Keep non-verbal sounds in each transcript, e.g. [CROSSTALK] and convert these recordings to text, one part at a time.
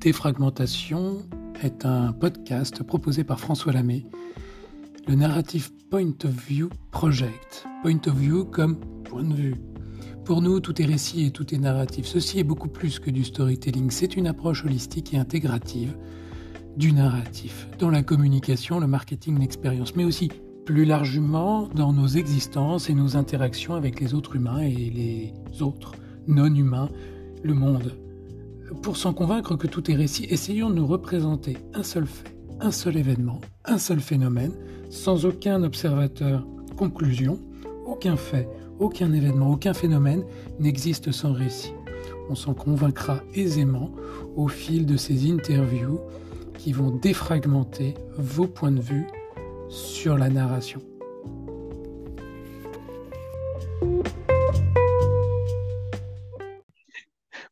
Défragmentation est un podcast proposé par François Lamé, le narrative Point of View Project. Point of View comme point de vue. Pour nous, tout est récit et tout est narratif. Ceci est beaucoup plus que du storytelling. C'est une approche holistique et intégrative du narratif dans la communication, le marketing, l'expérience, mais aussi plus largement dans nos existences et nos interactions avec les autres humains et les autres non humains, le monde. Pour s'en convaincre que tout est récit, essayons de nous représenter un seul fait, un seul événement, un seul phénomène, sans aucun observateur. Conclusion, aucun fait, aucun événement, aucun phénomène n'existe sans récit. On s'en convaincra aisément au fil de ces interviews qui vont défragmenter vos points de vue sur la narration.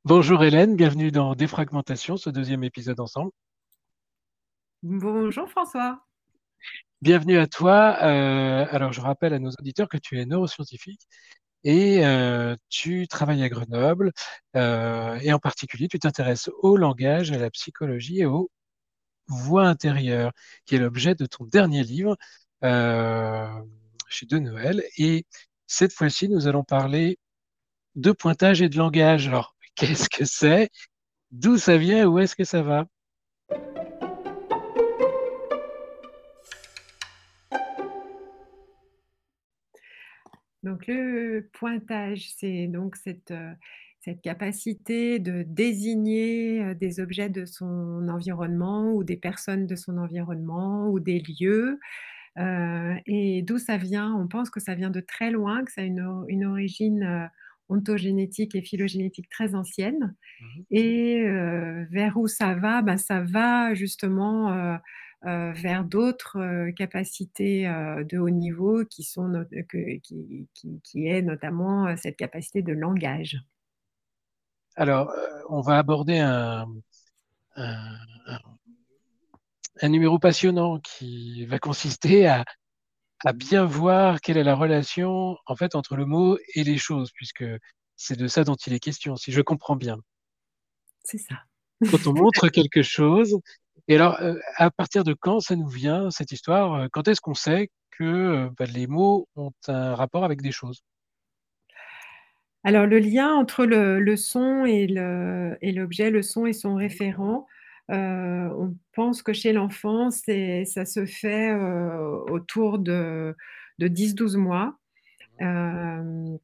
Bonjour Hélène, bienvenue dans Défragmentation, ce deuxième épisode ensemble. Bonjour François. Bienvenue à toi. Euh, alors je rappelle à nos auditeurs que tu es neuroscientifique et euh, tu travailles à Grenoble euh, et en particulier tu t'intéresses au langage, à la psychologie et aux voix intérieures, qui est l'objet de ton dernier livre chez De Noël. Et cette fois-ci, nous allons parler de pointage et de langage. Alors, Qu'est-ce que c'est? D'où ça vient? Où est-ce que ça va? Donc le pointage, c'est donc cette, euh, cette capacité de désigner euh, des objets de son environnement ou des personnes de son environnement ou des lieux. Euh, et d'où ça vient? On pense que ça vient de très loin, que ça a une, une origine ontogénétique et phylogénétique très ancienne. Mmh et euh, vers où ça va? Ben, Ça va justement euh, euh, vers d'autres capacités de haut niveau qui, sont qui, qui, est notamment cette capacité de langage. Alors, on va aborder un, un, un, numéro passionnant qui va consister à, à bien voir quelle est la relation en fait entre le mot et les choses, puisque c'est de ça dont il est question, si je comprends bien. C'est ça. Quand on montre quelque chose, et alors euh, à partir de quand ça nous vient cette histoire euh, Quand est-ce qu'on sait que euh, bah, les mots ont un rapport avec des choses? Alors le lien entre le, le son et l'objet, le, le, son et son référent, euh, on pense que chez l'enfant, ça se fait euh, autour de, 10-12 mois. Euh,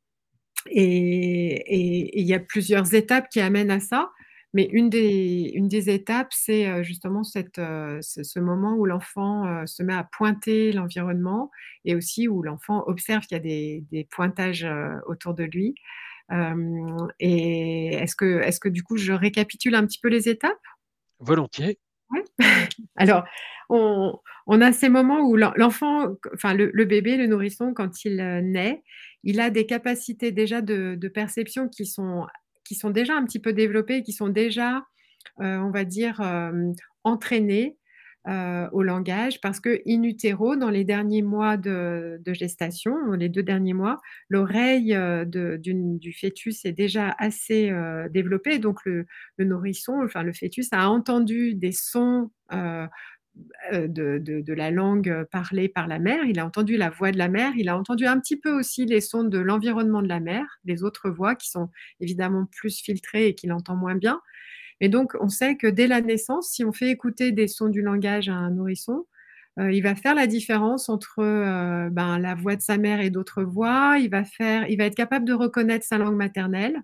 et il y a plusieurs étapes qui amènent à ça. Mais une des, une des étapes, c'est justement cette, ce, moment où l'enfant se met à pointer l'environnement et aussi où l'enfant observe qu'il y a des, des pointages autour de lui. et est-ce que, est-ce que du coup, je récapitule un petit peu les étapes? Volontiers. [LAUGHS] Alors, on, a ces moments où l'enfant, enfin le, bébé, le nourrisson, quand il euh, naît, il a des capacités déjà de, perception qui sont, qui sont déjà un petit peu développées, qui sont déjà, euh, on va dire, euh, entraînées euh, au langage parce que in utero, dans les derniers mois de, gestation, les deux derniers mois, l'oreille euh, du fœtus est déjà assez euh, développée. Donc le, nourrisson, enfin le fœtus, a entendu des sons de, la langue parlée par la mère, il a entendu la voix de la mère, il a entendu un petit peu aussi les sons de l'environnement de la mère, les autres voix qui sont évidemment plus filtrées et qu'il entend moins bien. Et donc, on sait que dès la naissance, si on fait écouter des sons du langage à un nourrisson, euh, il va faire la différence entre euh, ben, la voix de sa mère et d'autres voix. Il va, faire, être capable de reconnaître sa langue maternelle.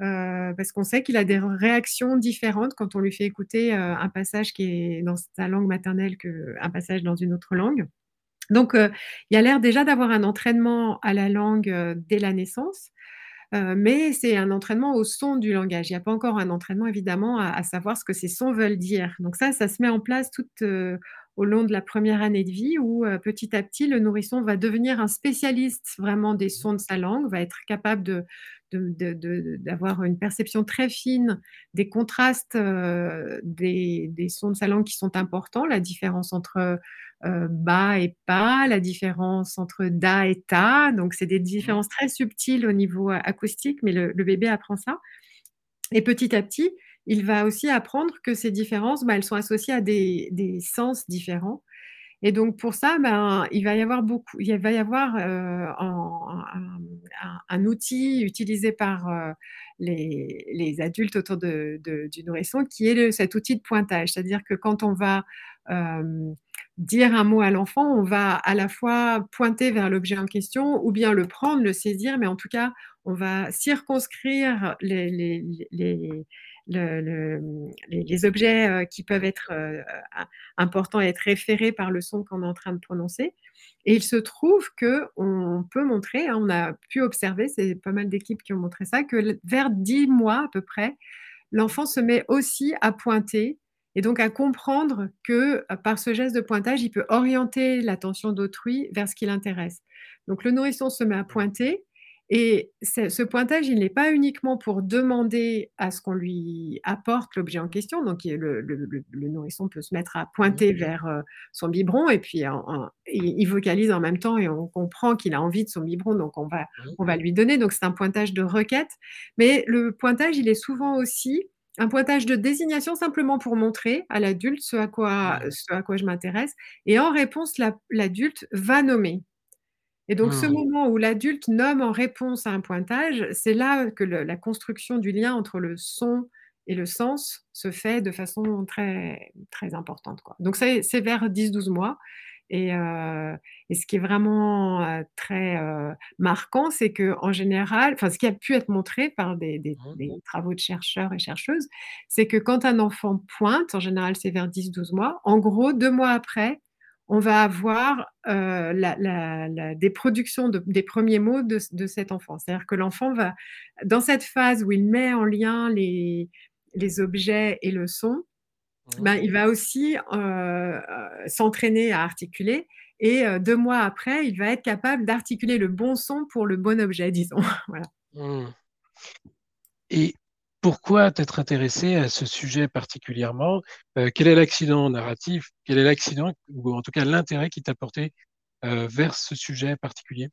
Euh, parce qu'on sait qu'il a des réactions différentes quand on lui fait écouter un passage qui est dans sa langue maternelle qu'un passage dans une autre langue. Donc, il a l'air déjà d'avoir un entraînement à la langue dès la naissance. Euh, mais c'est un entraînement au son du langage. Il n'y a pas encore un entraînement, évidemment, à, savoir ce que ces sons veulent dire. Donc ça, ça se met en place tout euh, au long de la première année de vie, où euh, petit à petit, le nourrisson va devenir un spécialiste vraiment des sons de sa langue, va être capable de, d'avoir une perception très fine des contrastes des, des, sons de sa langue qui sont importants, la différence entre euh, bas et pas, la différence entre da et ta. Donc, c'est des mmh. différences très subtiles au niveau acoustique, mais le, bébé apprend ça. Et petit à petit, il va aussi apprendre que ces différences, bah, elles sont associées à des, sens différents. Et donc pour ça, ben, il va y avoir beaucoup, il va y avoir euh, un, outil utilisé par euh, les, adultes autour du nourrisson qui est cet outil de pointage. C'est-à-dire que quand on va euh, dire un mot à l'enfant, on va à la fois pointer vers l'objet en question ou bien le prendre, le saisir, mais en tout cas, on va circonscrire les les, objets euh, qui peuvent être euh, importants et être référés par le son qu'on est en train de prononcer. Et il se trouve qu'on peut montrer, hein, on a pu observer, c'est pas mal d'équipes qui ont montré ça, que vers 10 mois à peu près, l'enfant se met aussi à pointer et donc à comprendre que euh, par ce geste de pointage, il peut orienter l'attention d'autrui vers ce qui l'intéresse. Donc le nourrisson se met à pointer et ce pointage, il n'est pas uniquement pour demander à ce qu'on lui apporte l'objet en question. Donc, le, nourrisson peut se mettre à pointer vers euh, son biberon et puis il vocalise en même temps et on comprend qu'il a envie de son biberon, donc on va, on va lui donner. Donc, c'est un pointage de requête. Mais le pointage, il est souvent aussi un pointage de désignation simplement pour montrer à l'adulte ce, à quoi, ce à quoi je m'intéresse. Et en réponse, l'adulte va nommer. Et donc, ce mmh. moment où l'adulte nomme en réponse à un pointage, c'est là que la construction du lien entre le son et le sens se fait de façon très, très importante. Quoi. Donc, c'est vers 10-12 mois. Et, euh, et, ce qui est vraiment euh, très euh, marquant, c'est que en général, enfin, ce qui a pu être montré par des, des, mmh. des travaux de chercheurs et chercheuses, c'est que quand un enfant pointe, en général, c'est vers 10-12 mois, en gros, deux mois après, on va avoir euh, la, des productions des premiers mots de, cet enfant. C'est-à-dire que l'enfant va, dans cette phase où il met en lien les, les objets et le son, mmh. ben, il va aussi euh, euh, s'entraîner à articuler. Et deux mois après, il va être capable d'articuler le bon son pour le bon objet, disons. [LAUGHS] voilà. Mmh. Et pourquoi t'être intéressé à ce sujet particulièrement? Euh, Quel est l'accident narratif? Quel est l'accident, ou en tout cas l'intérêt qui t'a porté euh, vers ce sujet particulier?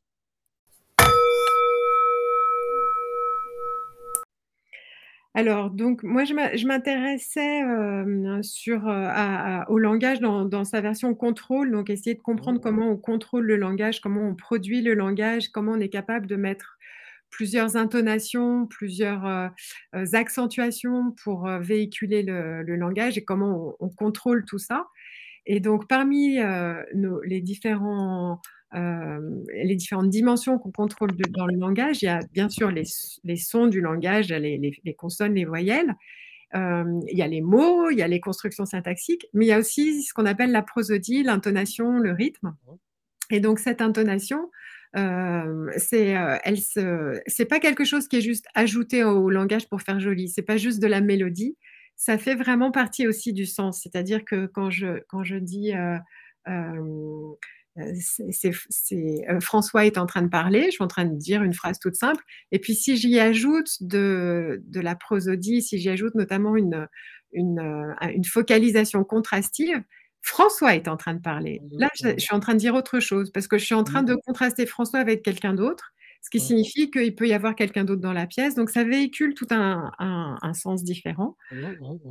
Alors, donc, moi, je m'intéressais euh, sur au langage dans, sa version contrôle, donc essayer de comprendre mmh. comment on contrôle le langage, comment on produit le langage, comment on est capable de mettre plusieurs intonations, plusieurs euh, euh, accentuations pour euh, véhiculer le, langage et comment on, contrôle tout ça. Et donc, parmi les, différents, les différentes dimensions qu'on contrôle dans le langage, il y a bien sûr les, sons du langage, les, les consonnes, les voyelles. il y a les mots, il y a les constructions syntaxiques, mais il y a aussi ce qu'on appelle la prosodie, l'intonation, le rythme. Et donc, cette intonation, euh, c'est euh, elle c'est pas quelque chose qui est juste ajouté au langage pour faire joli. C'est pas juste de la mélodie. Ça fait vraiment partie aussi du sens. C'est-à-dire que quand je quand je dis euh, c'est, François est en train de parler, je suis en train de dire une phrase toute simple. Et puis si j'y ajoute de, de, la prosodie, si j'y ajoute notamment une, une, une focalisation contrastive, François est en train de parler. Là, je, suis en train de dire autre chose parce que je suis en train de contraster François avec quelqu'un d'autre ce qui signifie qu'il peut y avoir quelqu'un d'autre dans la pièce. Donc, ça véhicule tout un, sens différent.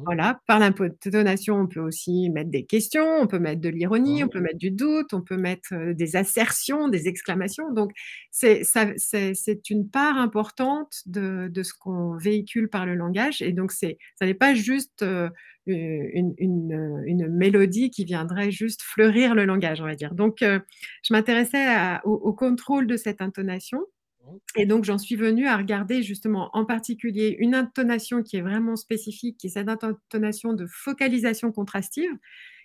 Voilà, par l'intonation, on peut aussi mettre des questions, on peut mettre de l'ironie, on peut mettre du doute, on peut mettre euh, des assertions, des exclamations. Donc, c'est une part importante de, ce qu'on véhicule par le langage. Et donc, ça n'est pas juste euh, une, mélodie qui viendrait juste fleurir le langage, on va dire. Donc, euh, je m'intéressais au, contrôle de cette intonation. Et donc, j'en suis venue à regarder justement en particulier une intonation qui est vraiment spécifique, qui est cette intonation de focalisation contrastive,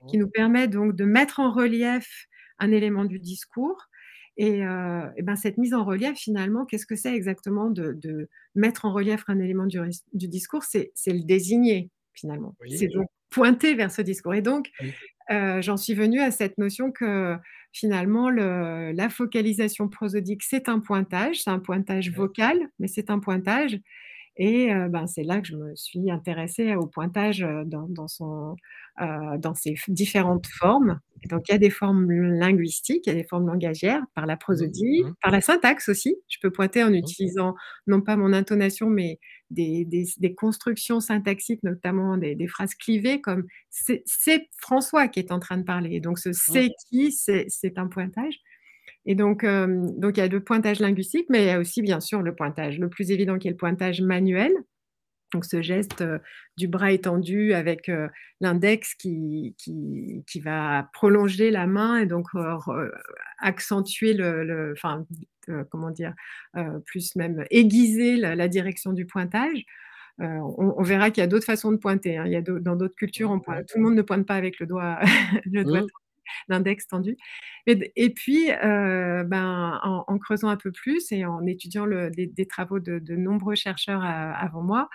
qui nous permet donc de mettre en relief un élément du discours. Et, euh, ben cette mise en relief, finalement, qu'est-ce que c'est exactement de, mettre en relief un élément du, discours? C'est le désigner, finalement. c'est donc pointer vers ce discours. Et donc, euh, j'en suis venue à cette notion que finalement, la focalisation prosodique, c'est un pointage, c'est un pointage vocal, mais c'est un pointage. Et ben, c'est là que je me suis intéressée au pointage dans, dans, son, dans ses différentes formes. donc, il y a des formes linguistiques, il y a des formes langagières, par la prosodie, mmh par la syntaxe aussi. Je peux pointer en mmh. utilisant non pas mon intonation, mais des, des, constructions syntaxiques, notamment des, des phrases clivées, comme c'est François qui est en train de parler. Donc, ce c'est qui, c'est un pointage. Et donc, donc, il y a le pointage linguistique, mais il y a aussi, bien sûr, le pointage le plus évident qui est le pointage manuel. Donc, ce geste du bras étendu avec l'index qui, qui, qui, va prolonger la main et donc accentuer le, enfin, comment dire, plus même aiguiser la, direction du pointage. on, verra qu'il y a d'autres façons de pointer. Hein. Il y a dans d'autres cultures, on pointe, tout le monde ne pointe pas avec le doigt, [LAUGHS] le doigt mmh l'index tendu. Et, puis, euh, ben, en, creusant un peu plus et en étudiant des, travaux de, nombreux chercheurs avant moi,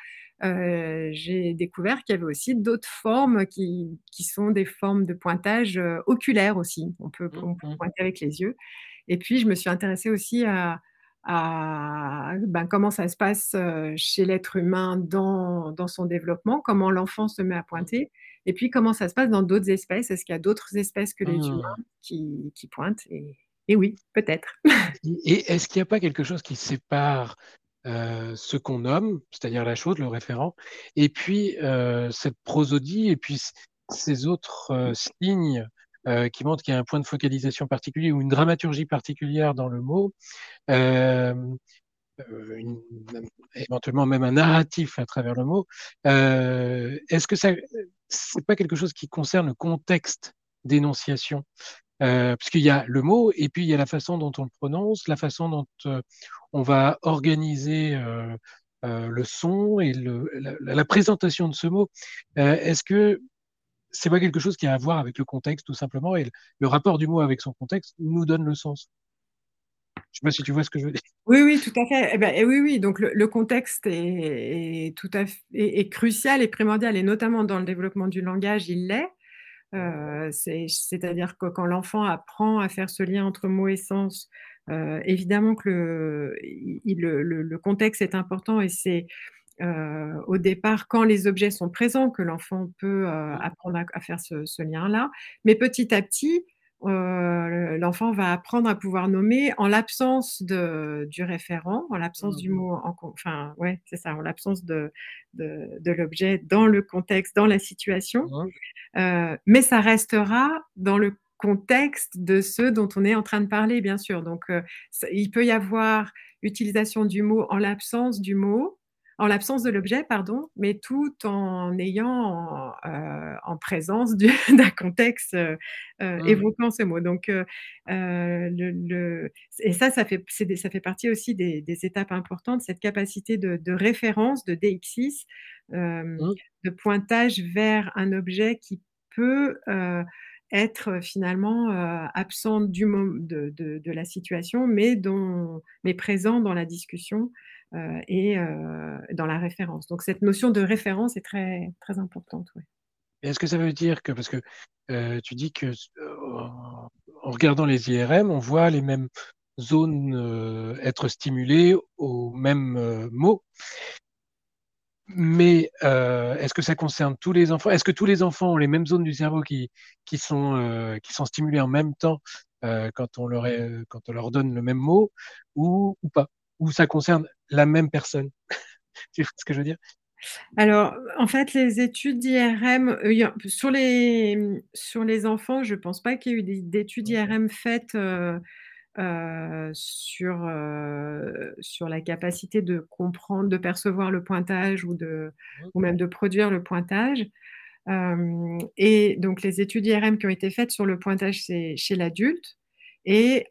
euh, j'ai découvert qu'il y avait aussi d'autres formes qui, sont des formes de pointage euh, oculaire aussi. On peut, mmh, pointer avec les yeux. Et puis, je me suis intéressée aussi à, ben, comment ça se passe chez l'être humain dans, dans, son développement, comment l'enfant se met à pointer. Et puis, comment ça se passe dans d'autres espèces? Est-ce qu'il y a d'autres espèces que les mmh. humains qui, pointent? Et, oui, peut-être. et est-ce qu'il n'y a pas quelque chose qui sépare euh, ce qu'on nomme, c'est-à-dire la chose, le référent, et puis euh, cette prosodie, et puis ces autres euh, signes qui montrent qu'il y a un point de focalisation particulier ou une dramaturgie particulière dans le mot, éventuellement même un narratif à travers le mot. Est-ce que ça, c'est pas quelque chose qui concerne le contexte d'énonciation, euh, puisqu'il y a le mot et puis il y a la façon dont on le prononce, la façon dont euh, on va organiser euh, euh, le son et la, présentation de ce mot. Est-ce que c'est pas quelque chose qui a à voir avec le contexte tout simplement et le rapport du mot avec son contexte nous donne le sens? Je ne sais pas si tu vois ce que je veux dire. Oui, oui, tout à fait. Eh ben, oui, oui. Donc le, contexte est, tout à fait est, crucial et primordial, et notamment dans le développement du langage, il l'est. Euh, c'est-à-dire que quand l'enfant apprend à faire ce lien entre mots et sens, euh, évidemment que le, le, contexte est important et c'est euh, au départ quand les objets sont présents que l'enfant peut apprendre à, faire ce, ce lien-là. Mais petit à petit, euh, l'enfant va apprendre à pouvoir nommer en l'absence du référent, en l'absence du mmh mot, enfin, ouais, c'est ça, en l'absence de, de, l'objet dans le contexte, dans la situation. Mmh. Euh, mais ça restera dans le contexte de ce dont on est en train de parler, bien sûr. Donc, euh, il peut y avoir utilisation du mot en l'absence du mot, en l'absence de l'objet, pardon, mais tout en ayant en, euh, présence [LAUGHS] d'un contexte euh, euh, mmh. évoquant ce mot. Donc, le, et ça, ça fait, ça fait partie aussi des, étapes importantes, cette capacité de, référence, de DXIS, mmh. de pointage vers un objet qui peut être finalement absent du, de, de, la situation, mais, dont, mais présent dans la discussion et euh, dans la référence. Donc cette notion de référence est très, très importante. Est-ce que ça veut dire que, parce que euh, tu dis que en regardant les IRM, on voit les mêmes zones être stimulées aux mêmes mots, mais est-ce que ça concerne tous les enfants? Est-ce que tous les enfants ont les mêmes zones du cerveau qui, qui, sont, qui sont stimulées en même temps quand, on leur quand on leur donne le même mot ou, ou pas? Ou ça concerne la même personne. [LAUGHS] tu vois ce que je veux dire? Alors, en fait, les études d'IRM, euh, sur, les, sur les enfants, je ne pense pas qu'il y ait eu d'études IRM faites euh, euh, sur, sur la capacité de comprendre, de percevoir le pointage ou, de, ou même de produire le pointage. et donc, les études IRM qui ont été faites sur le pointage, c'est chez l'adulte. Et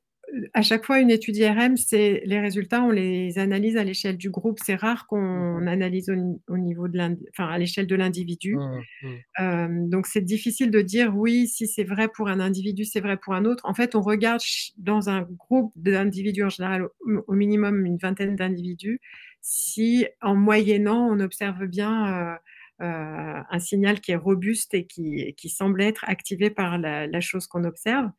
à chaque fois, une étude IRM, c'est les résultats, on les analyse à l'échelle du groupe. C'est rare qu'on mmh analyse au, niveau de enfin, à l'échelle de l'individu. Mmh, mmh. Euh, donc, c'est difficile de dire oui, si c'est vrai pour un individu, c'est vrai pour un autre. En fait, on regarde dans un groupe d'individus en général, au, minimum une vingtaine d'individus, si en moyennant, on observe bien. Euh, euh, un signal qui est robuste et qui, qui semble être activé par la, la chose qu'on observe.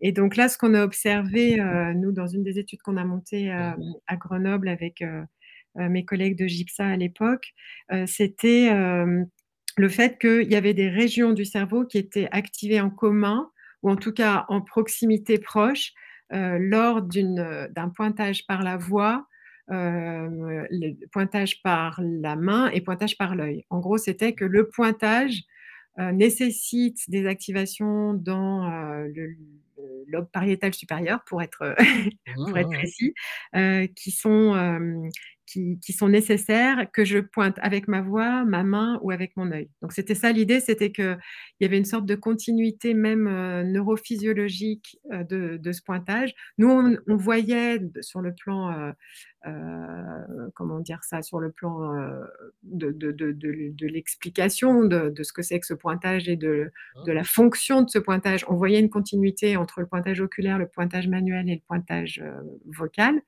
Et donc là, ce qu'on a observé, euh, nous, dans une des études qu'on a montées euh, à Grenoble avec, euh, mes collègues de GIPSA à l'époque, c'était le fait qu'il y avait des régions du cerveau qui étaient activées en commun, ou en tout cas en proximité proche, lors d'un pointage par la voix, le pointage par la main et pointage par l'œil. En gros, c'était que le pointage nécessite des activations dans le, lobe pariétal supérieur, pour être, [LAUGHS] pour être précis, qui sont qui, sont nécessaires, que je pointe avec ma voix, ma main ou avec mon œil. Donc c'était ça l'idée, c'était qu'il y avait une sorte de continuité même euh, neurophysiologique euh, de, ce pointage. Nous, on, voyait sur le plan euh, comment dire ça, sur le plan de, l'explication de, ce que c'est que ce pointage et de, la fonction de ce pointage. On voyait une continuité entre le pointage oculaire, le pointage manuel et le pointage vocal.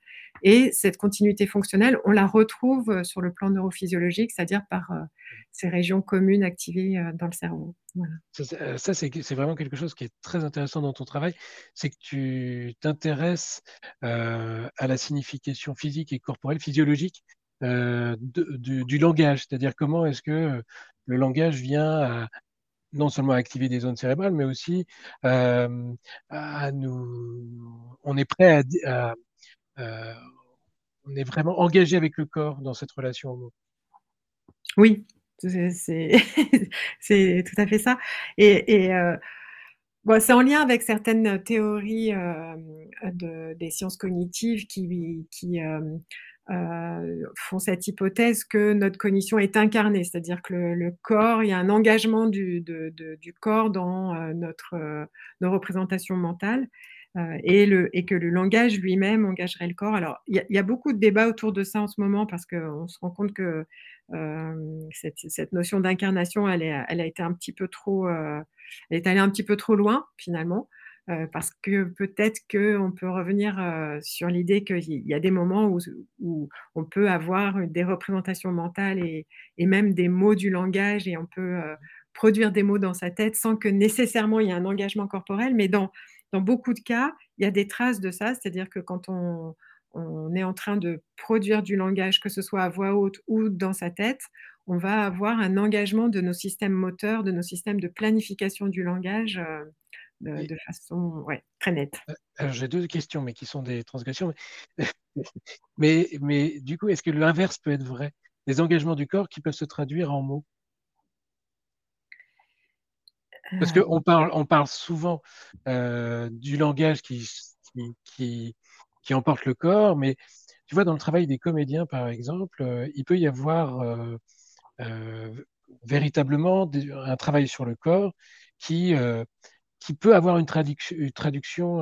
Et cette continuité fonctionnelle, on la retrouve sur le plan neurophysiologique, c'est-à-dire par ces régions communes activées dans le cerveau. Ça, c'est vraiment quelque chose qui est très intéressant dans ton travail, c'est que tu t'intéresses à la signification physique et corporelle, physiologique du, langage, c'est-à-dire comment est-ce que le langage vient non seulement activer des zones cérébrales, mais aussi à nous, on est prêt à, on est vraiment engagé avec le corps dans cette relation au mot. Oui, [LAUGHS] C'est tout à fait ça. Et, euh, c'est en lien avec certaines théories euh, des sciences cognitives qui, euh, font cette hypothèse que notre cognition est incarnée, c'est-à-dire que le, corps, il y a un engagement du, corps dans notre, nos représentations mentales. Et, le, et, que le langage lui-même engagerait le corps. Alors, il y, a beaucoup de débats autour de ça en ce moment parce qu'on se rend compte que cette, notion d'incarnation, elle, a été un petit peu trop, elle est allée un petit peu trop loin finalement. parce que peut-être qu'on peut revenir sur l'idée qu'il y a des moments où, où, on peut avoir des représentations mentales et, et, même des mots du langage et on peut produire des mots dans sa tête sans que nécessairement il y ait un engagement corporel. Mais dans, dans beaucoup de cas, il y a des traces de ça, c'est-à-dire que quand on, on est en train de produire du langage, que ce soit à voix haute ou dans sa tête, on va avoir un engagement de nos systèmes moteurs, de nos systèmes de planification du langage euh, de, façon très nette. Euh, j'ai deux questions, mais qui sont des transgressions. [LAUGHS] Mais, mais, du coup, est-ce que l'inverse peut être vrai? Des engagements du corps qui peuvent se traduire en mots? Parce euh. qu'on parle, on parle souvent du langage qui, qui qui emporte le corps. Mais tu vois, dans le travail des comédiens, par exemple, euh, il peut y avoir euh, euh, véritablement un travail sur le corps qui, qui peut avoir une, une traduction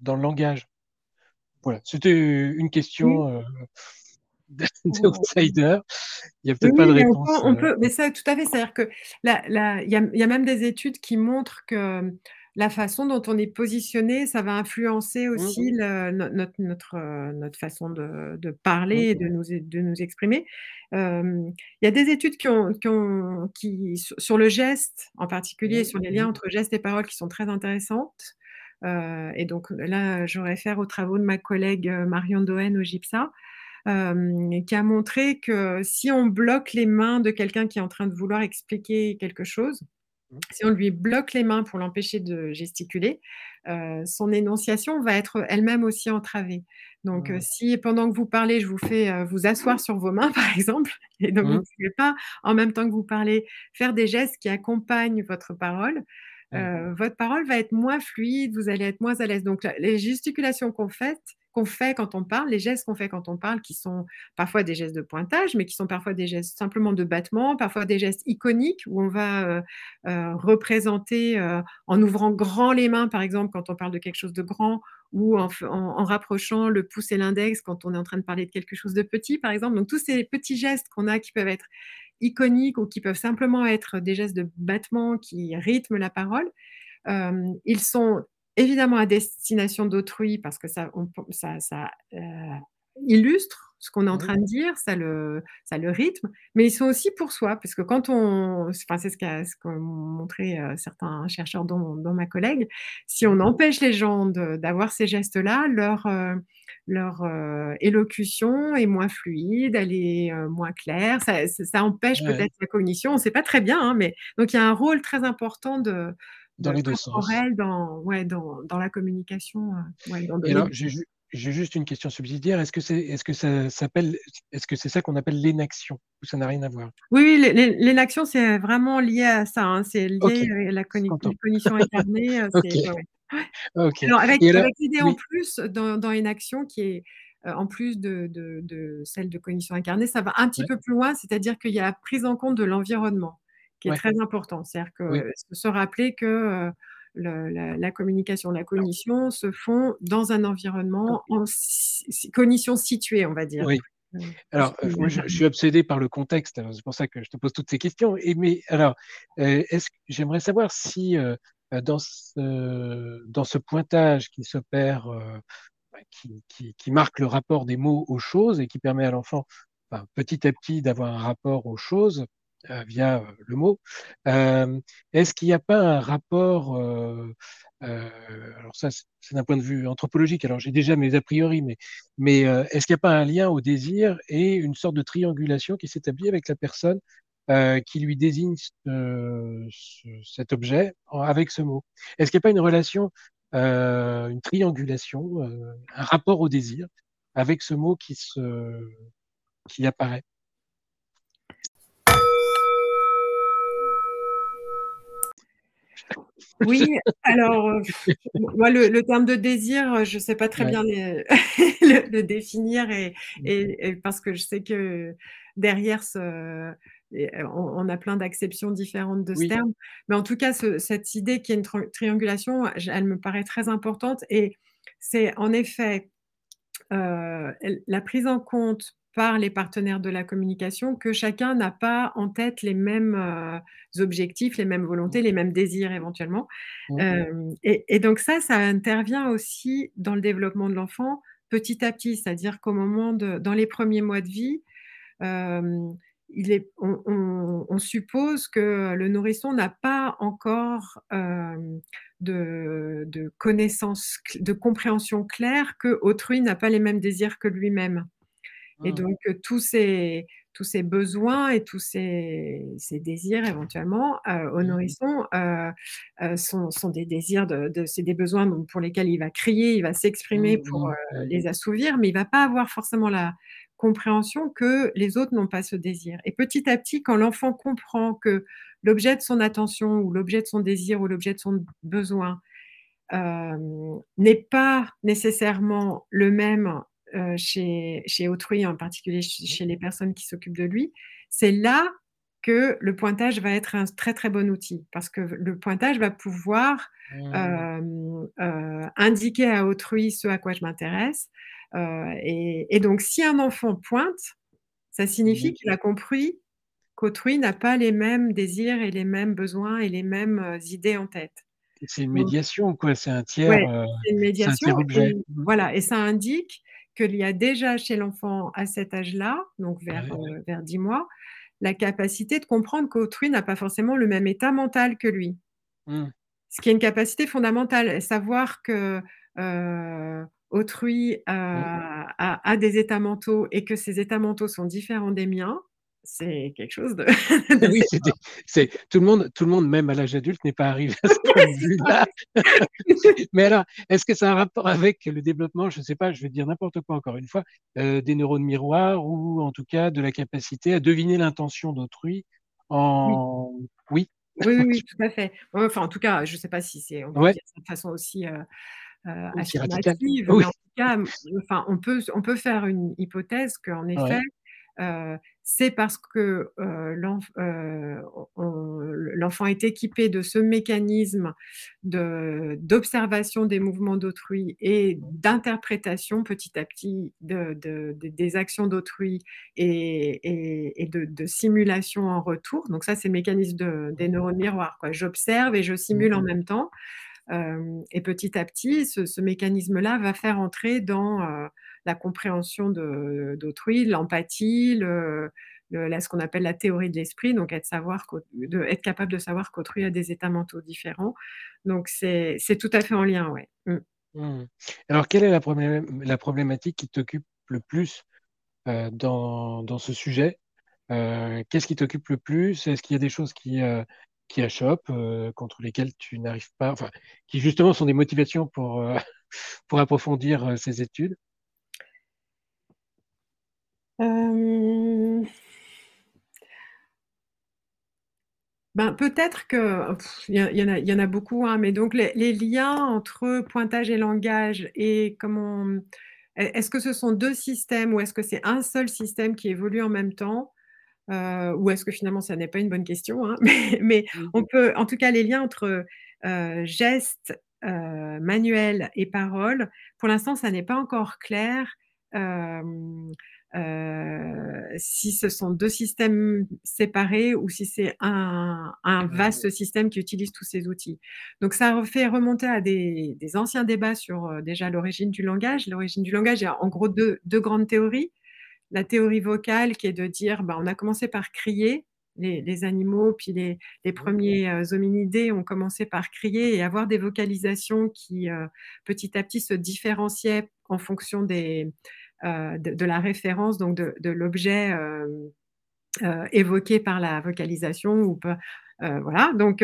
dans le langage. Voilà, c'était une question [LAUGHS] d'outsider. Il n'y a peut-être pas de réponse. On peut, mais ça, tout à fait. C'est-à-dire que il y, a même des études qui montrent que la façon dont on est positionné, ça va influencer mmh aussi notre, notre, euh, notre, façon de, parler et de nous, de nous exprimer. Il y a des études qui ont, qui sur le geste, en particulier sur les liens entre geste et parole, qui sont très intéressantes. Euh, et donc là, je réfère aux travaux de ma collègue euh, Marion Doen au GIPSA. Qui a montré que si on bloque les mains de quelqu'un qui est en train de vouloir expliquer quelque chose, si on lui bloque les mains pour l'empêcher de gesticuler, euh, son énonciation va être elle-même aussi entravée. Donc, euh, si pendant que vous parlez, je vous fais euh, vous asseoir sur vos mains, [LAUGHS] par exemple, et donc vous ne pouvez pas, en même temps que vous parlez, faire des gestes qui accompagnent votre parole, votre parole va être moins fluide, vous allez être moins à l'aise. Donc, les gesticulations qu'on fait, qu'on fait quand on parle, les gestes qu'on fait quand on parle, qui sont parfois des gestes de pointage, mais qui sont parfois des gestes simplement de battement, parfois des gestes iconiques où on va euh, euh, représenter euh, en ouvrant grand les mains, par exemple, quand on parle de quelque chose de grand, ou en, en rapprochant le pouce et l'index quand on est en train de parler de quelque chose de petit, par exemple. Donc tous ces petits gestes qu'on a qui peuvent être iconiques ou qui peuvent simplement être des gestes de battement qui rythment la parole, ils sont évidemment à destination d'autrui parce que ça, ça, euh, illustre ce qu'on est en train de dire, ça le, ça le rythme, mais ils sont aussi pour soi, parce que quand on, enfin, c'est ce qu'ont ce montré euh, certains chercheurs, dont, ma collègue, si on empêche les gens d'avoir ces gestes-là, leur, euh, leur euh, élocution est moins fluide, elle est moins claire, ça, ça, empêche peut-être la cognition, on ne sait pas très bien, hein, mais donc il y a un rôle très important de, dans les deux sens. Dans, ouais, dans, dans la communication. Ouais, dans Et alors, j'ai juste une question subsidiaire. Est-ce que c'est est-ce que ça s'appelle est-ce que c'est ça qu'on appelle l'énaction ou ça n'a rien à voir? Oui, oui l'énaction c'est vraiment lié à ça. Hein. C'est lié à la cognition incarnée. Euh, [LAUGHS] Alors, avec, l'idée en plus dans, dans l'énaction qui est euh, en plus de, de, de, celle de cognition incarnée, ça va un petit peu plus loin, c'est-à-dire qu'il y a la prise en compte de l'environnement qui est très important. C'est-à-dire que se rappeler que euh, la, communication, la cognition se font dans un environnement en cognition située, on va dire. Oui. Euh, alors, euh, moi, je, suis obsédé par le contexte, c'est pour ça que je te pose toutes ces questions. Et mais alors, euh, j'aimerais savoir si dans ce, dans ce pointage qui s'opère, bah, qui, qui, marque le rapport des mots aux choses et qui permet à l'enfant, petit à petit, d'avoir un rapport aux choses, euh, via euh, le mot. Euh, est-ce qu'il n'y a pas un rapport, alors ça c'est d'un point de vue anthropologique, alors j'ai déjà mes a priori, mais, mais est-ce qu'il n'y a pas un lien au désir et une sorte de triangulation qui s'établit avec la personne qui lui désigne cet objet avec ce mot? Est-ce qu'il n'y a pas une relation, une triangulation, un rapport au désir avec ce mot qui, se, qui apparaît? Oui, alors, euh, moi, le, terme de désir, je ne sais pas très bien [LAUGHS] le, définir et, et, parce que je sais que derrière, ce, on, a plein d'acceptions différentes de ce terme. Mais en tout cas, cette idée qu'il y a une triangulation, elle me paraît très importante et c'est en effet euh, la prise en compte par les partenaires de la communication que chacun n'a pas en tête les mêmes euh, objectifs, les mêmes volontés, les mêmes désirs éventuellement. Euh, et, donc ça, ça intervient aussi dans le développement de l'enfant petit à petit, c'est-à-dire qu'au moment de, dans les premiers mois de vie, euh, il est, on, suppose que le nourrisson n'a pas encore de, de connaissance, de compréhension claire que autrui n'a pas les mêmes désirs que lui-même. Et mmh. donc, tous ces, tous ces besoins et tous ces, ces désirs éventuellement au mmh nourrisson sont, sont, des désirs, de, de c'est des besoins pour lesquels il va crier, il va s'exprimer mmh, pour les assouvir, mais il va pas avoir forcément la compréhension que les autres n'ont pas ce désir. Et petit à petit, quand l'enfant comprend que l'objet de son attention ou l'objet de son désir ou l'objet de son besoin n'est pas nécessairement le même euh, chez, chez, autrui, en particulier chez les personnes qui s'occupent de lui, c'est là que le pointage va être un très très bon outil parce que le pointage va pouvoir mmh. euh, euh, indiquer à autrui ce à quoi je m'intéresse. Et, donc, si un enfant pointe, ça signifie mmh. qu'il a compris qu'autrui n'a pas les mêmes désirs et les mêmes besoins et les mêmes idées en tête. C'est une médiation, quoi. C'est un tiers. c'est une médiation. Mmh. voilà, et ça indique qu'il y a déjà chez l'enfant à cet âge-là, donc vers, euh, vers 10 mois, la capacité de comprendre qu'autrui n'a pas forcément le même état mental que lui. Mmh. Ce qui est une capacité fondamentale, savoir que euh, autrui mmh. a, des états mentaux et que ces états mentaux sont différents des miens, c'est quelque chose de. [LAUGHS] oui, c'est tout le monde, tout le monde, même à l'âge adulte, n'est pas arrivé à ce point de vue-là. [LAUGHS] Mais alors, est-ce que ça a un rapport avec le développement, je ne sais pas, je vais dire n'importe quoi encore une fois, euh, des neurones miroirs ou en tout cas de la capacité à deviner l'intention d'autrui en. Oui. Oui. oui. [LAUGHS] tout à fait. Enfin, en tout cas, je ne sais pas si c'est de façon aussi. Euh, euh, affirmative, mais en tout cas, enfin, on peut, on peut faire une hypothèse qu'en effet, c'est parce que l'enfant est équipé de ce mécanisme d'observation des mouvements d'autrui et d'interprétation petit à petit des actions d'autrui et, de, simulation en retour. Donc ça, c'est le mécanisme des neurones miroirs. J'observe et je simule en même temps. et petit à petit, ce, mécanisme-là va faire entrer dans la compréhension d'autrui, l'empathie, le, ce qu'on appelle la théorie de l'esprit, donc être, savoir, capable de savoir qu'autrui a des états mentaux différents. Donc c'est tout à fait en lien, ouais. Mm. Mmh. Alors, quelle est la, problématique qui t'occupe le plus euh, dans, ce sujet? Euh, Qu'est-ce qui t'occupe le plus? Est-ce qu'il y a des choses qui, euh, qui achoppent, contre lesquelles tu n'arrives pas, enfin, qui justement sont des motivations pour, [LAUGHS] pour approfondir ces études? Ben, peut-être que il y, y, en a beaucoup, hein, mais donc les, les, liens entre pointage et langage et comment est-ce que ce sont deux systèmes ou est-ce que c'est un seul système qui évolue en même temps? Euh, ou est-ce que finalement ça n'est pas une bonne question hein, [LAUGHS] mais, mais, mmh. on peut en tout cas les liens entre euh, gestes euh, manuels et paroles pour l'instant ça n'est pas encore clair euh, si ce sont deux systèmes séparés ou si c'est un, vaste système qui utilise tous ces outils. Donc ça fait remonter à des, anciens débats sur euh, déjà l'origine du langage. L'origine du langage, il y a en gros deux, grandes théories. La théorie vocale qui est de dire, bah, on a commencé par crier, les, animaux, puis les, les premiers euh, hominidés ont commencé par crier et avoir des vocalisations qui petit à petit se différenciaient en fonction des, euh, de, la référence, donc de, l'objet euh, euh, évoqué par la vocalisation ou voilà, donc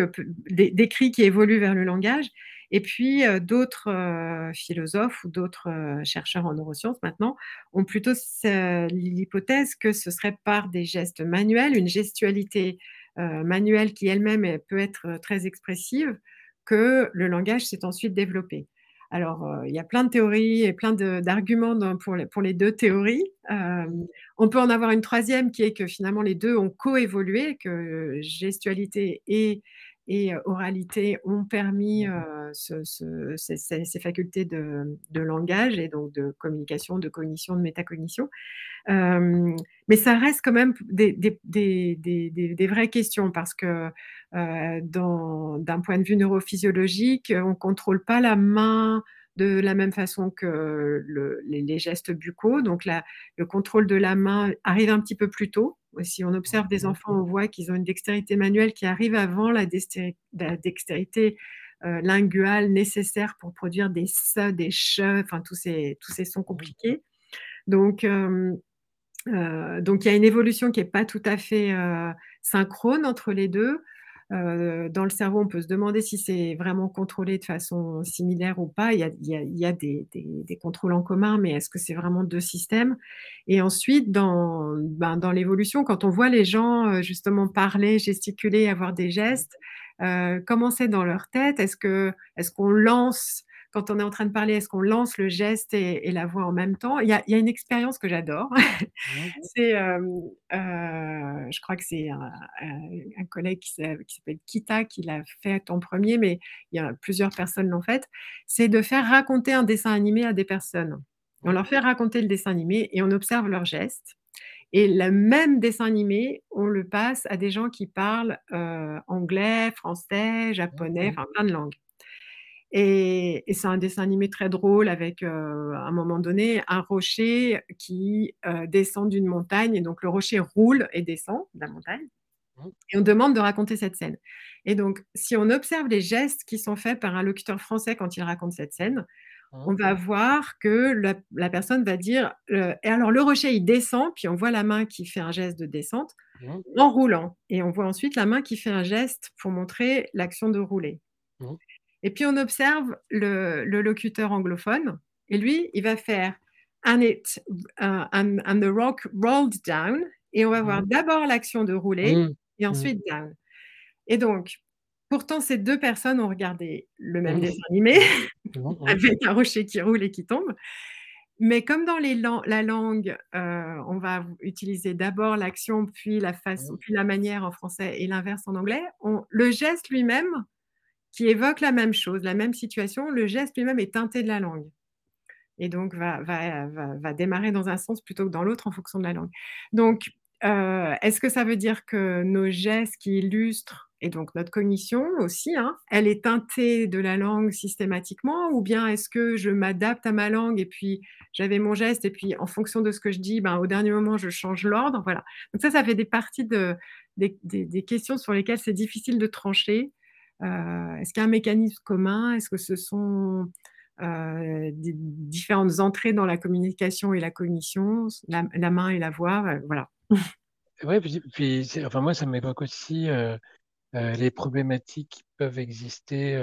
des, cris qui évoluent vers le langage. Et puis d'autres philosophes ou d'autres chercheurs en neurosciences maintenant ont plutôt l'hypothèse que ce serait par des gestes manuels, une gestualité manuelle qui elle-même peut être très expressive, que le langage s'est ensuite développé. Alors, euh, il y a plein de théories et plein d'arguments pour, les deux théories. Euh, on peut en avoir une troisième qui est que finalement les deux ont coévolué, que gestualité et, et oralité ont permis euh, ces, facultés de, langage et donc de communication, de cognition, de métacognition. mais ça reste quand même des, des vraies questions parce que euh, d'un point de vue neurophysiologique, on ne contrôle pas la main de la même façon que les, gestes buccaux. Donc le contrôle de la main arrive un petit peu plus tôt. Si on observe des enfants, on voit qu'ils ont une dextérité manuelle qui arrive avant la, dextérité euh, linguale nécessaire pour produire des se, des che, enfin tous ces, tous ces sons compliqués. Donc, euh, donc il y a une évolution qui n'est pas tout à fait synchrone entre les deux. Euh, dans le cerveau, on peut se demander si c'est vraiment contrôlé de façon similaire ou pas. Il y a, des, contrôles en commun, mais est-ce que c'est vraiment deux systèmes? Et ensuite, dans, ben, l'évolution, quand on voit les gens euh, justement parler, gesticuler, avoir des gestes, euh, comment c'est dans leur tête? Est-ce qu'on est qu'on lance quand on est en train de parler, est-ce qu'on lance le geste et, la voix en même temps? Il y, a, une expérience que j'adore. [LAUGHS] c'est, euh, euh, je crois que c'est un, collègue qui s'appelle Kita qui l'a fait en premier, mais il y a plusieurs personnes l'ont fait. C'est de faire raconter un dessin animé à des personnes. On leur fait raconter le dessin animé et on observe leurs gestes. Et le même dessin animé, on le passe à des gens qui parlent euh, anglais, français, japonais, enfin plein de langues. Et, c'est un dessin animé très drôle avec, euh, à un moment donné, un rocher qui euh, descend d'une montagne. Et donc, le rocher roule et descend de la montagne. Mmh. Et on demande de raconter cette scène. Et donc, si on observe les gestes qui sont faits par un locuteur français quand il raconte cette scène, mmh. on va voir que la, personne va dire euh, Et alors, le rocher, il descend, puis on voit la main qui fait un geste de descente mmh. en roulant. Et on voit ensuite la main qui fait un geste pour montrer l'action de rouler. Et puis on observe le, locuteur anglophone, et lui, il va faire and, it, uh, and, the rock rolled down, et on va voir mmh. d'abord l'action de rouler, mmh. et ensuite down. Et donc, pourtant, ces deux personnes ont regardé le même dessin animé, [LAUGHS] avec un rocher qui roule et qui tombe. Mais comme dans les la langue, euh, on va utiliser d'abord l'action, puis la façon, puis la manière en français et l'inverse en anglais, on, le geste lui-même qui évoque la même chose, la même situation, le geste lui-même est teinté de la langue. Et donc, va, démarrer dans un sens plutôt que dans l'autre en fonction de la langue. Donc, euh, est-ce que ça veut dire que nos gestes qui illustrent Et donc notre cognition aussi, hein, elle est teintée de la langue systématiquement, ou bien est-ce que je m'adapte à ma langue et puis j'avais mon geste et puis en fonction de ce que je dis, ben, au dernier moment je change l'ordre, voilà. Donc ça, ça fait des parties de, des, des, questions sur lesquelles c'est difficile de trancher. Euh, est-ce qu'il y a un mécanisme commun? Est-ce que ce sont euh, des différentes entrées dans la communication et la cognition, la, la main et la voix, euh, voilà. Oui, puis, puis enfin moi ça m'évoque aussi euh, euh, les problématiques qui peuvent exister,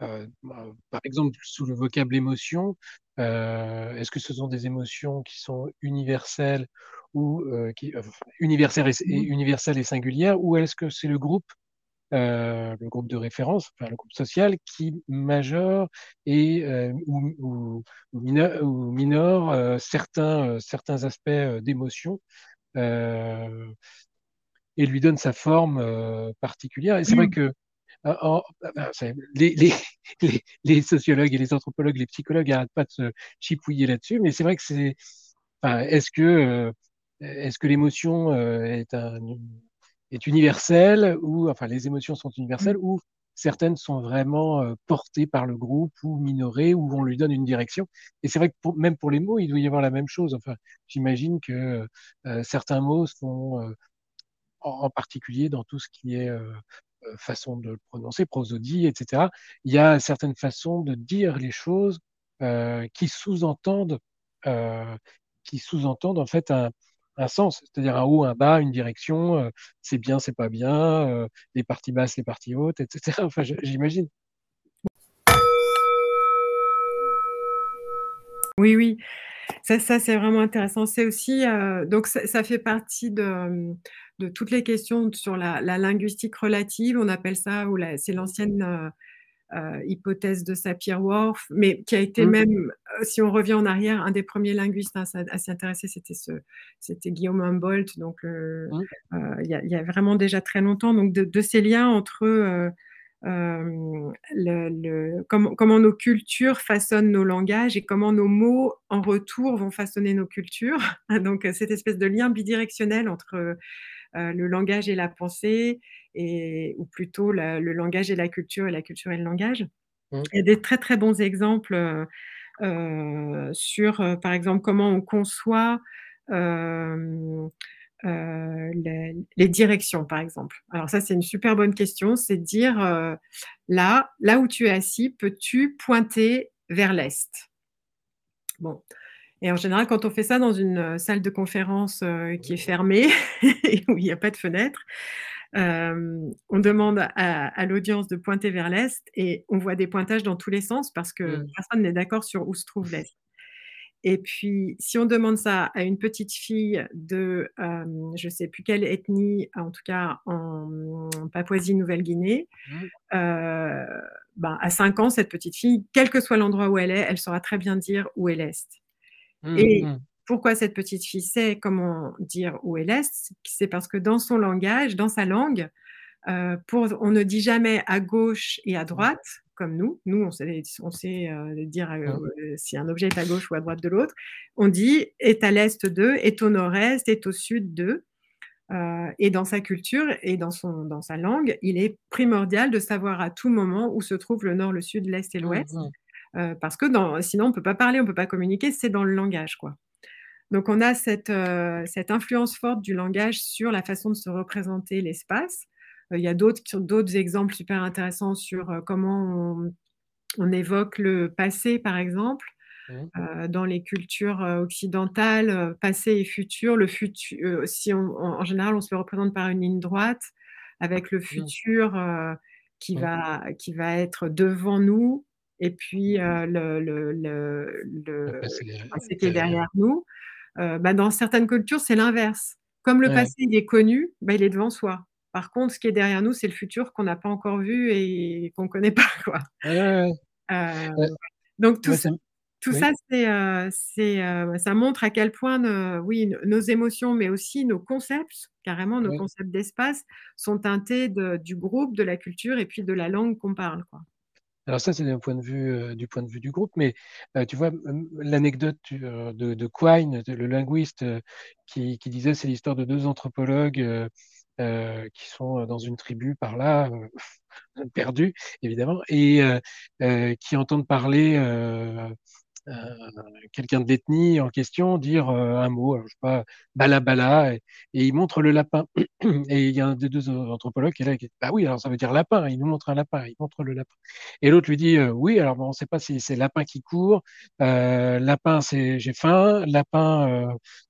bah, par exemple sous le vocable émotion. Est-ce que ce sont des émotions qui sont universelles ou qui universelles et, et, universelles et singulières, ou est-ce que c'est le groupe le groupe de référence, enfin le groupe social, qui majore et ou, ou, ou, minore, ou minore certains, certains aspects d'émotion et lui donne sa forme euh, particulière. Et c'est vrai mmh. que euh, les, les, [LAUGHS] les, les, sociologues et les anthropologues, les psychologues n'arrêtent pas de se chipouiller là-dessus, mais c'est vrai que c'est. Enfin, est-ce que, euh, est-ce que l'émotion est, un, est universelle ou enfin les émotions sont universelles mmh. ou certaines sont vraiment portées par le groupe ou minorées ou on lui donne une direction. Et c'est vrai que pour, même pour les mots, il doit y avoir la même chose. Enfin, j'imagine que certains mots sont en, particulier dans tout ce qui est euh, euh, façon de le prononcer, prosodie, etc. Il y a certaines façons de dire les choses euh, qui sous-entendent qui sous-entendent en fait un, un sens, c'est-à-dire un haut, un bas, une direction, c'est bien, c'est pas bien, les parties basses, les parties hautes, etc. [LAUGHS] Enfin, j'imagine. Oui, oui. Ça, ça c'est vraiment intéressant. C'est aussi, euh, donc ça, fait partie de, de, toutes les questions sur la, la, linguistique relative. On appelle ça, ou c'est l'ancienne euh, euh, hypothèse de Sapir-Whorf, mais qui a été mmh. même, euh, si on revient en arrière, un des premiers linguistes à, à s'y intéresser, c'était ce, c'était Guillaume Humboldt. Donc, mmh. il y, y, a vraiment déjà très longtemps. Donc, de, de ces liens entre euh, le, le, comment, comment, nos cultures façonnent nos langages et comment nos mots en retour vont façonner nos cultures. [LAUGHS] Donc cette espèce de lien bidirectionnel entre euh, le langage et la pensée, et, ou plutôt la, le langage et la culture et la culture et le langage. Mmh. Il y a des très très bons exemples euh, sur, euh, par exemple, comment on conçoit euh, euh, les, les, directions, par exemple. Alors ça, c'est une super bonne question. C'est de dire, euh, là, là où tu es assis, peux-tu pointer vers l'est? Bon. Et en général, quand on fait ça dans une euh, salle de conférence euh, qui est fermée, [LAUGHS] où il n'y a pas de fenêtre, euh, on demande à, à l'audience de pointer vers l'est et on voit des pointages dans tous les sens parce que mmh. personne n'est d'accord sur où se trouve l'est. Et puis, si on demande ça à une petite fille de, euh, je ne sais plus quelle ethnie, en tout cas en, Papouasie-Nouvelle-Guinée, mmh. euh, ben, à 5 ans, cette petite fille, quel que soit l'endroit où elle est, elle saura très bien dire où est l'Est. Mmh, Et. Pourquoi cette petite fille sait comment dire où est l'Est C'est parce que dans son langage, dans sa langue, euh, pour, on ne dit jamais à gauche et à droite, comme nous. Nous, on sait, on sait euh, dire euh, si un objet est à gauche ou à droite de l'autre. On dit est à l'est d'eux, est au nord-est, est au sud d'eux. Euh, et dans sa culture et dans, son, dans sa langue, il est primordial de savoir à tout moment où se trouve le nord, le sud, l'est et l'ouest. Mmh. Parce que dans, sinon, on ne peut pas parler, on ne peut pas communiquer, c'est dans le langage. quoi. Donc, on a cette, euh, cette influence forte du langage sur la façon de se représenter l'espace. Euh, il y a d'autres exemples super intéressants sur euh, comment on, on, évoque le passé, par exemple. Mmh. Euh, dans les cultures occidentales, passé et futur, le futur, si on, en, en, général on se le représente par une ligne droite, avec le mmh. futur euh, qui, mmh. va, qui va être devant nous, et puis euh, le, le, le, le passé qui est derrière nous. Euh, bah, dans certaines cultures, c'est l'inverse. Comme le ouais. passé il est connu, bah, il est devant soi. Par contre, ce qui est derrière nous, c'est le futur qu'on n'a pas encore vu et qu'on ne connaît pas. Quoi. Ouais, euh, ouais. Donc, tout, ça, tout oui. ça, euh, euh, montre à quel point euh, oui, nos émotions, mais aussi nos concepts, carrément nos oui. concepts d'espace, sont teintés de, du groupe, de la culture et puis de la langue qu'on parle. Quoi. Alors ça, c'est d'un point de vue euh, du point de vue du groupe, mais euh, tu vois l'anecdote euh, de, Quine, le linguiste, qui, qui disait c'est l'histoire de deux anthropologues qui sont dans une tribu par là, [LAUGHS] perdus évidemment, et qui entendent parler quelqu'un de l'ethnie en question dire euh, un mot, je sais pas, bala bala, et, il montre le lapin. [CLEARS THROAT] Et il y a un des deux anthropologues qui est là, qui dit, bah oui, alors ça veut dire lapin, il nous montre un lapin, il montre le lapin. Et l'autre lui dit, euh, oui, alors bon, on ne sait pas si c'est lapin qui court, lapin c'est j'ai faim, lapin,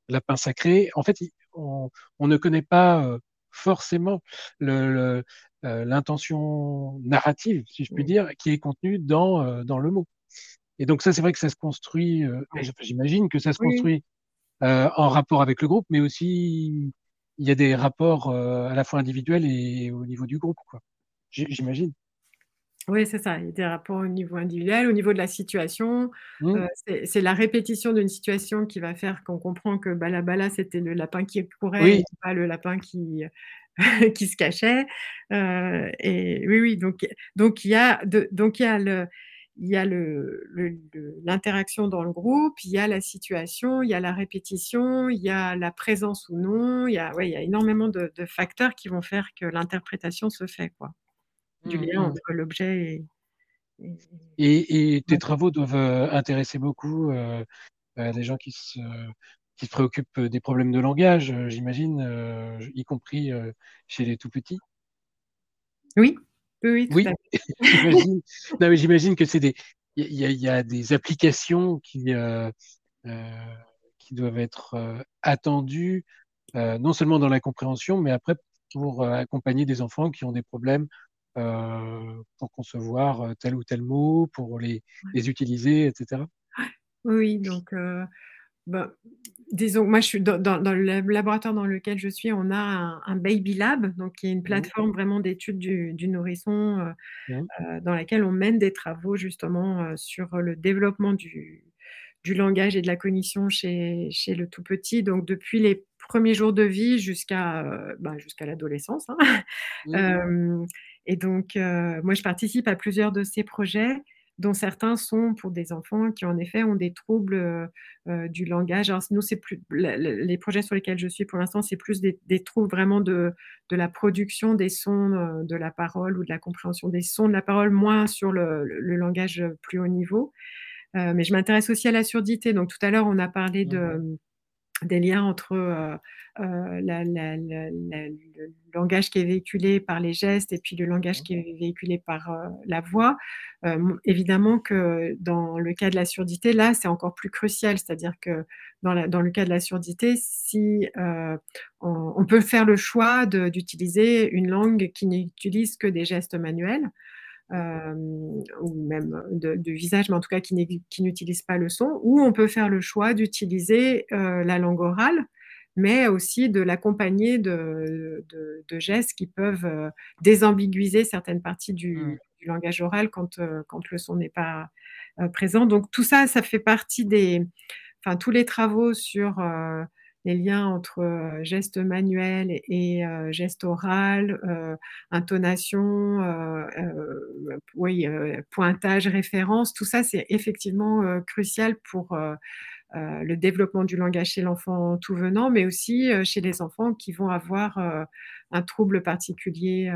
lapin sacré. En fait, on, on ne connaît pas forcément le, l'intention narrative, si je puis dire, qui est contenue dans, dans le mot. Et donc ça, c'est vrai que ça se construit, euh, j'imagine que ça se construit euh, en rapport avec le groupe, mais aussi il y a des rapports euh, à la fois individuels et au niveau du groupe, quoi. J'imagine. Oui, c'est ça. Il y a des rapports au niveau individuel, au niveau de la situation. Mmh. c'est la répétition d'une situation qui va faire qu'on comprend que bala bala, c'était le lapin qui courait, et pas le lapin qui, [LAUGHS] qui se cachait. et oui, oui. Donc, donc il y a, de, donc il y a le, il y a l'interaction dans le groupe, il y a la situation, il y a la répétition, il y a la présence ou non, il y a, ouais, il y a énormément de, facteurs qui vont faire que l'interprétation se fait, quoi, du mmh, lien mmh. entre l'objet et, et, tes travaux doivent euh, intéresser beaucoup euh, euh, les gens qui se, qui se préoccupent des problèmes de langage, j'imagine, y compris chez les tout petits. Oui, oui, oui. [LAUGHS] j'imagine que c'est des. Il y, a des applications qui, euh, euh, qui doivent être euh, attendues, non seulement dans la compréhension, mais après pour accompagner des enfants qui ont des problèmes pour concevoir tel ou tel mot, pour les, les utiliser, etc. Oui, donc disons, moi, je suis dans, le laboratoire dans lequel je suis, on a un, Baby Lab, donc qui est une mmh. plateforme vraiment d'études du, nourrisson euh, mmh. euh, dans laquelle on mène des travaux justement euh, sur le développement du, langage et de la cognition chez, chez, le tout petit, donc depuis les premiers jours de vie jusqu'à bah, jusqu'à l'adolescence. Hein. Mmh. [LAUGHS] et donc, moi, je participe à plusieurs de ces projets dont certains sont pour des enfants qui en effet ont des troubles euh, euh, du langage. Alors nous, c'est plus les projets sur lesquels je suis pour l'instant, c'est plus des, troubles vraiment de, la production des sons euh, de la parole ou de la compréhension des sons de la parole, moins sur le, langage plus haut niveau. mais je m'intéresse aussi à la surdité. Donc tout à l'heure, on a parlé de des liens entre euh, euh, le langage qui est véhiculé par les gestes et puis le langage qui est véhiculé par euh, la voix. évidemment que dans le cas de la surdité, là, c'est encore plus crucial, c'est-à-dire que dans, dans, le cas de la surdité, si on, peut faire le choix d'utiliser une langue qui n'utilise que des gestes manuels, ou même de, visage, mais en tout cas qui n'utilise pas le son, ou on peut faire le choix d'utiliser euh, la langue orale, mais aussi de l'accompagner de, gestes qui peuvent euh, désambiguiser certaines parties du, mmh. langage oral quand, quand le son n'est pas présent. Donc tout ça, ça fait partie des, enfin tous les travaux sur les liens entre gestes manuels et gestes oral, euh, intonation, pointage, référence, tout ça, c'est effectivement crucial pour le développement du langage chez l'enfant tout venant, mais aussi chez les enfants qui vont avoir un trouble particulier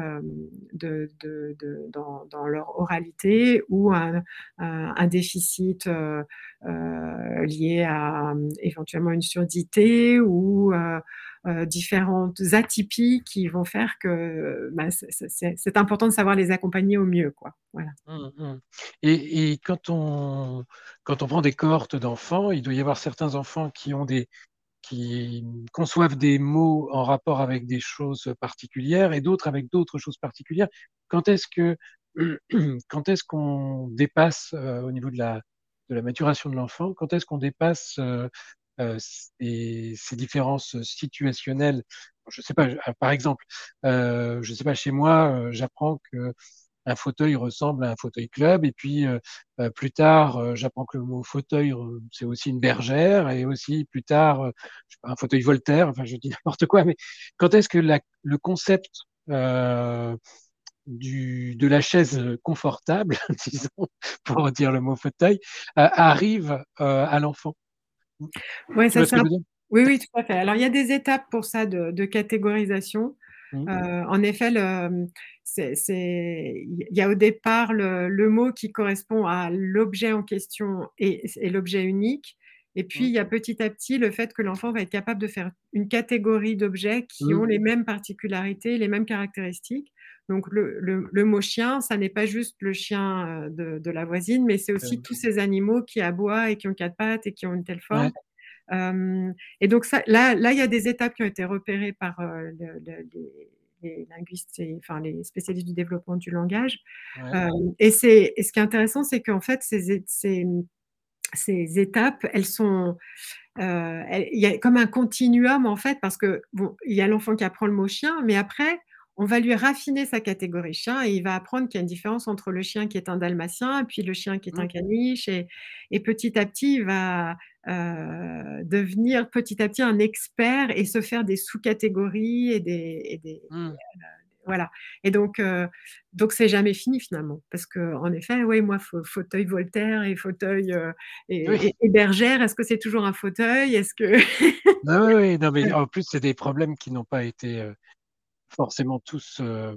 dans, leur oralité ou un, déficit lié à éventuellement une surdité ou différentes atypies qui vont faire que bah, c'est important de savoir les accompagner au mieux. Quoi. Voilà. Mmh, mmh. Et, et, quand, on, quand on prend des cohortes d'enfants, il doit y avoir certains enfants qui ont des, qui conçoivent des mots en rapport avec des choses particulières et d'autres avec d'autres choses particulières. Quand est-ce que [CLEARS THROAT] quand est-ce qu'on dépasse euh, au niveau de la, de la maturation de l'enfant, quand est-ce qu'on dépasse euh, euh, ces, ces, différences situationnelles? Je sais pas, par exemple, je sais pas, chez moi, j'apprends que un fauteuil ressemble à un fauteuil club. Et puis euh, euh, plus tard, euh, j'apprends que le mot fauteuil, c'est aussi une bergère. Et aussi plus tard, je sais pas, un fauteuil Voltaire. Enfin, je dis [LAUGHS] n'importe quoi. Mais quand est-ce que la, le concept du, de la chaise confortable, [LAUGHS] disons, pour dire le mot fauteuil, arrive à l'enfant? Oui, ça, oui, oui, tout à fait. Alors, il y a des étapes pour ça de, de catégorisation. Mmh. en effet, il y a au départ le, mot qui correspond à l'objet en question et, l'objet unique. Et puis, il y a petit à petit le fait que l'enfant va être capable de faire une catégorie d'objets qui ont les mêmes particularités, les mêmes caractéristiques. Donc, le, mot chien, ça n'est pas juste le chien de, la voisine, mais c'est aussi tous ces animaux qui aboient et qui ont quatre pattes et qui ont une telle forme. Et donc, ça, là, là, il y a des étapes qui ont été repérées par les, linguistes, et, enfin, les spécialistes du développement du langage. et, c'est, ce qui est intéressant, c'est qu'en fait, ces, ces, ces étapes, elles sont. il y a comme un continuum, en fait, parce que, bon, il y a l'enfant qui apprend le mot chien, mais après, on va lui raffiner sa catégorie chien et il va apprendre qu'il y a une différence entre le chien qui est un dalmatien et puis le chien qui est un mmh. caniche. Et, petit à petit, il va euh, devenir petit à petit un expert et se faire des sous-catégories et des. Mmh. Euh, voilà. Et donc, euh, donc c'est jamais fini finalement, parce que en effet, oui, moi, fauteuil Voltaire et fauteuil et, bergère, est-ce que c'est toujours un fauteuil? Est-ce que oui, oui, non, mais [LAUGHS] en plus, c'est des problèmes qui n'ont pas été forcément tous euh,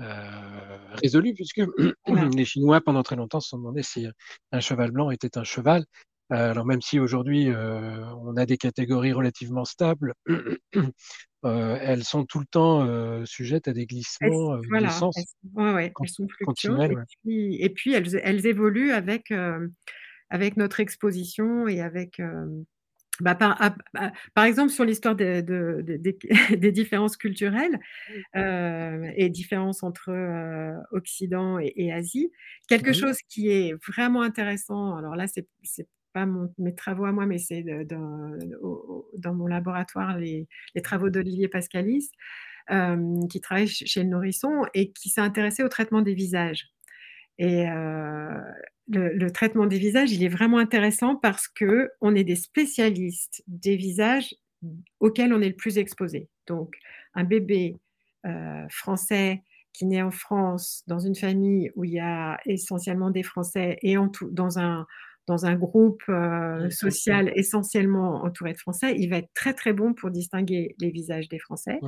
euh, résolus, puisque [CLEARS THROAT] les Chinois, pendant très longtemps, se sont demandé si un cheval blanc était un cheval. Euh, alors même si aujourd'hui on a des catégories relativement stables, [CLEARS THROAT] elles sont tout le temps sujettes à des glissements de sens. Elles, sont fluctuantes. Et puis, elles, elles, évoluent avec, avec notre exposition et avec bah, par, par, exemple, sur l'histoire de, [LAUGHS] des différences culturelles euh, et différences entre euh, Occident et, Asie, quelque chose qui est vraiment intéressant, alors là, c'est n'est pas mes travaux à moi, mais c'est dans, dans, mon laboratoire, les, les travaux d'Olivier Pascalis, euh, qui travaille chez le nourrisson et qui s'est intéressé au traitement des visages. Et le, traitement des visages, il est vraiment intéressant parce que on est des spécialistes des visages auxquels on est le plus exposé. Donc, un bébé euh, français qui naît en France dans une famille où il y a essentiellement des Français et en tout, dans un dans un groupe euh, social essentiellement entouré de Français, il va être très très bon pour distinguer les visages des Français.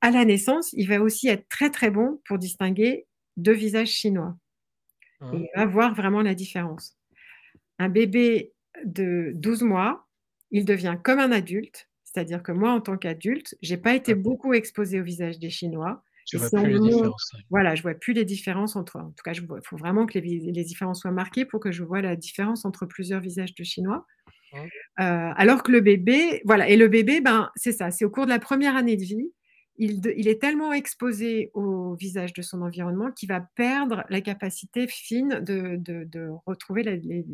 À la naissance, il va aussi être très très bon pour distinguer deux visages chinois. Et il va voir vraiment la différence. Un bébé de 12 mois, il devient comme un adulte, c'est-à-dire que moi, en tant qu'adulte, je n'ai pas été beaucoup exposée au visage des Chinois. Je vois plus les différences. Voilà, je vois plus les différences entre. En tout cas, il faut vraiment que les, les, différences soient marquées pour que je vois la différence entre plusieurs visages de Chinois. Euh, alors que le bébé, voilà, et le bébé, ben, c'est ça, c'est au cours de la première année de vie, il, est tellement exposé au visage de son environnement qu'il va perdre la capacité fine de, retrouver les,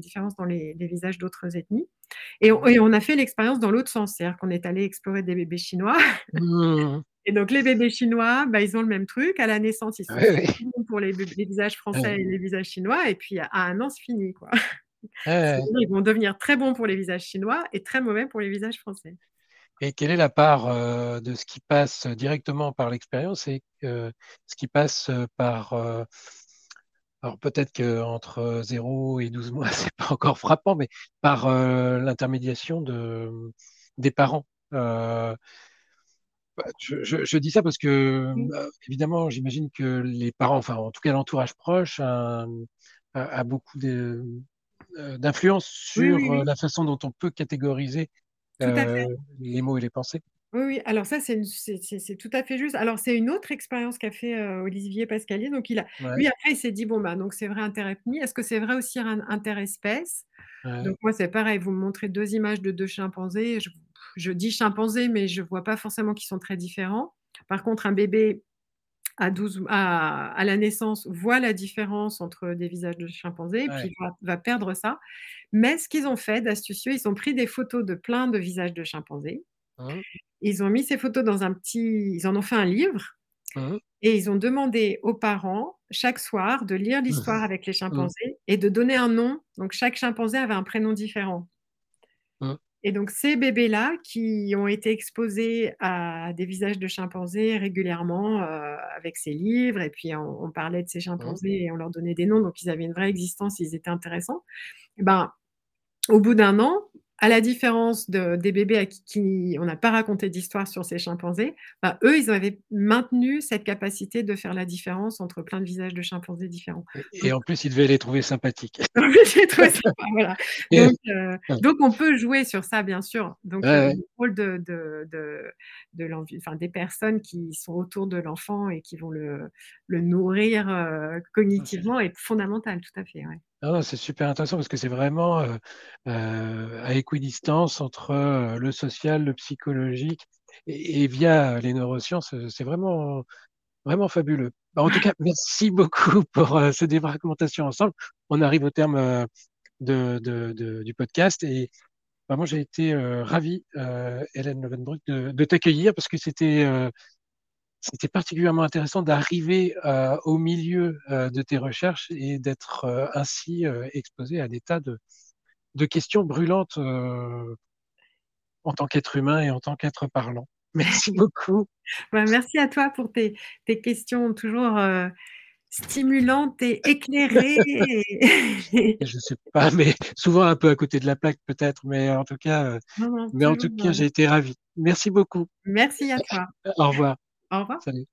différences dans les, visages d'autres ethnies. Et on, a fait l'expérience dans l'autre sens, c'est-à-dire qu'on est allé explorer des bébés chinois. Mmh. [LAUGHS] Et donc les bébés chinois, bah, ils ont le même truc. À la naissance, ils sont bons pour les, visages français et les visages chinois. Et puis à un an, c'est fini. Quoi. [LAUGHS] Ils vont devenir très bons pour les visages chinois et très mauvais pour les visages français. Et quelle est la part euh, de ce qui passe directement par l'expérience et euh, ce qui passe euh, par... alors peut-être qu'entre 0 et 12 mois, [LAUGHS] c'est pas encore frappant, mais par l'intermédiation de, des parents. Je, dis ça parce que, évidemment, j'imagine que les parents, enfin en tout cas l'entourage proche, a, beaucoup d'influence sur la façon dont on peut catégoriser euh, les mots et les pensées. Oui, oui. alors ça, c'est tout à fait juste. Alors, c'est une autre expérience qu'a fait euh, Olivier Pascalier. Donc, il a, lui, après, il s'est dit, bon, bah, donc c'est vrai intérêt-ethnie. Est-ce que c'est vrai aussi interespèce? Donc, moi, c'est pareil. Vous me montrez deux images de deux chimpanzés. Je, je dis chimpanzés, mais je ne vois pas forcément qu'ils sont très différents. Par contre, un bébé à, 12, à, à, la naissance voit la différence entre des visages de chimpanzés, et puis va, va, perdre ça. Mais ce qu'ils ont fait d'astucieux, ils ont pris des photos de plein de visages de chimpanzés. Hein. Ils ont mis ces photos dans un petit. Ils en ont fait un livre. Hein. Et ils ont demandé aux parents chaque soir de lire l'histoire avec les chimpanzés et de donner un nom. Donc chaque chimpanzé avait un prénom différent. Et donc ces bébés-là qui ont été exposés à des visages de chimpanzés régulièrement euh, avec ces livres, et puis on, parlait de ces chimpanzés et on leur donnait des noms, donc ils avaient une vraie existence, ils étaient intéressants. ben, au bout d'un an, à la différence de, des bébés à qui, on n'a pas raconté d'histoire sur ces chimpanzés, bah, eux, ils avaient maintenu cette capacité de faire la différence entre plein de visages de chimpanzés différents. Et, en plus, ils devaient les trouver sympathiques. [LAUGHS] voilà. [LAUGHS] donc, euh, donc, on peut jouer sur ça, bien sûr. Donc, le rôle de, de, de, de enfin, des personnes qui sont autour de l'enfant et qui vont le, le nourrir euh, cognitivement est fondamental, tout à fait. Ouais. Ah c'est super intéressant parce que c'est vraiment euh, euh, à équidistance entre euh, le social, le psychologique et, via les neurosciences, c'est vraiment vraiment fabuleux. Bah, en tout cas, merci [LAUGHS] beaucoup pour cette défragmentation ensemble. On arrive au terme de, du podcast et moi j'ai été ravi, Hélène Levenbruck, de t'accueillir parce que c'était c'était particulièrement intéressant d'arriver euh, au milieu euh, de tes recherches et d'être euh, ainsi exposé à des tas de, de questions brûlantes en tant qu'être humain et en tant qu'être parlant. [LAUGHS] Merci [LAUGHS] beaucoup. merci à toi pour tes, tes questions toujours stimulantes et éclairées. [LAUGHS] Je ne sais pas, mais souvent un peu à côté de la plaque peut-être, mais en tout cas, mais en tout cas, j'ai été ravi. Merci beaucoup. Merci à toi. Au revoir. Au revoir. Salut.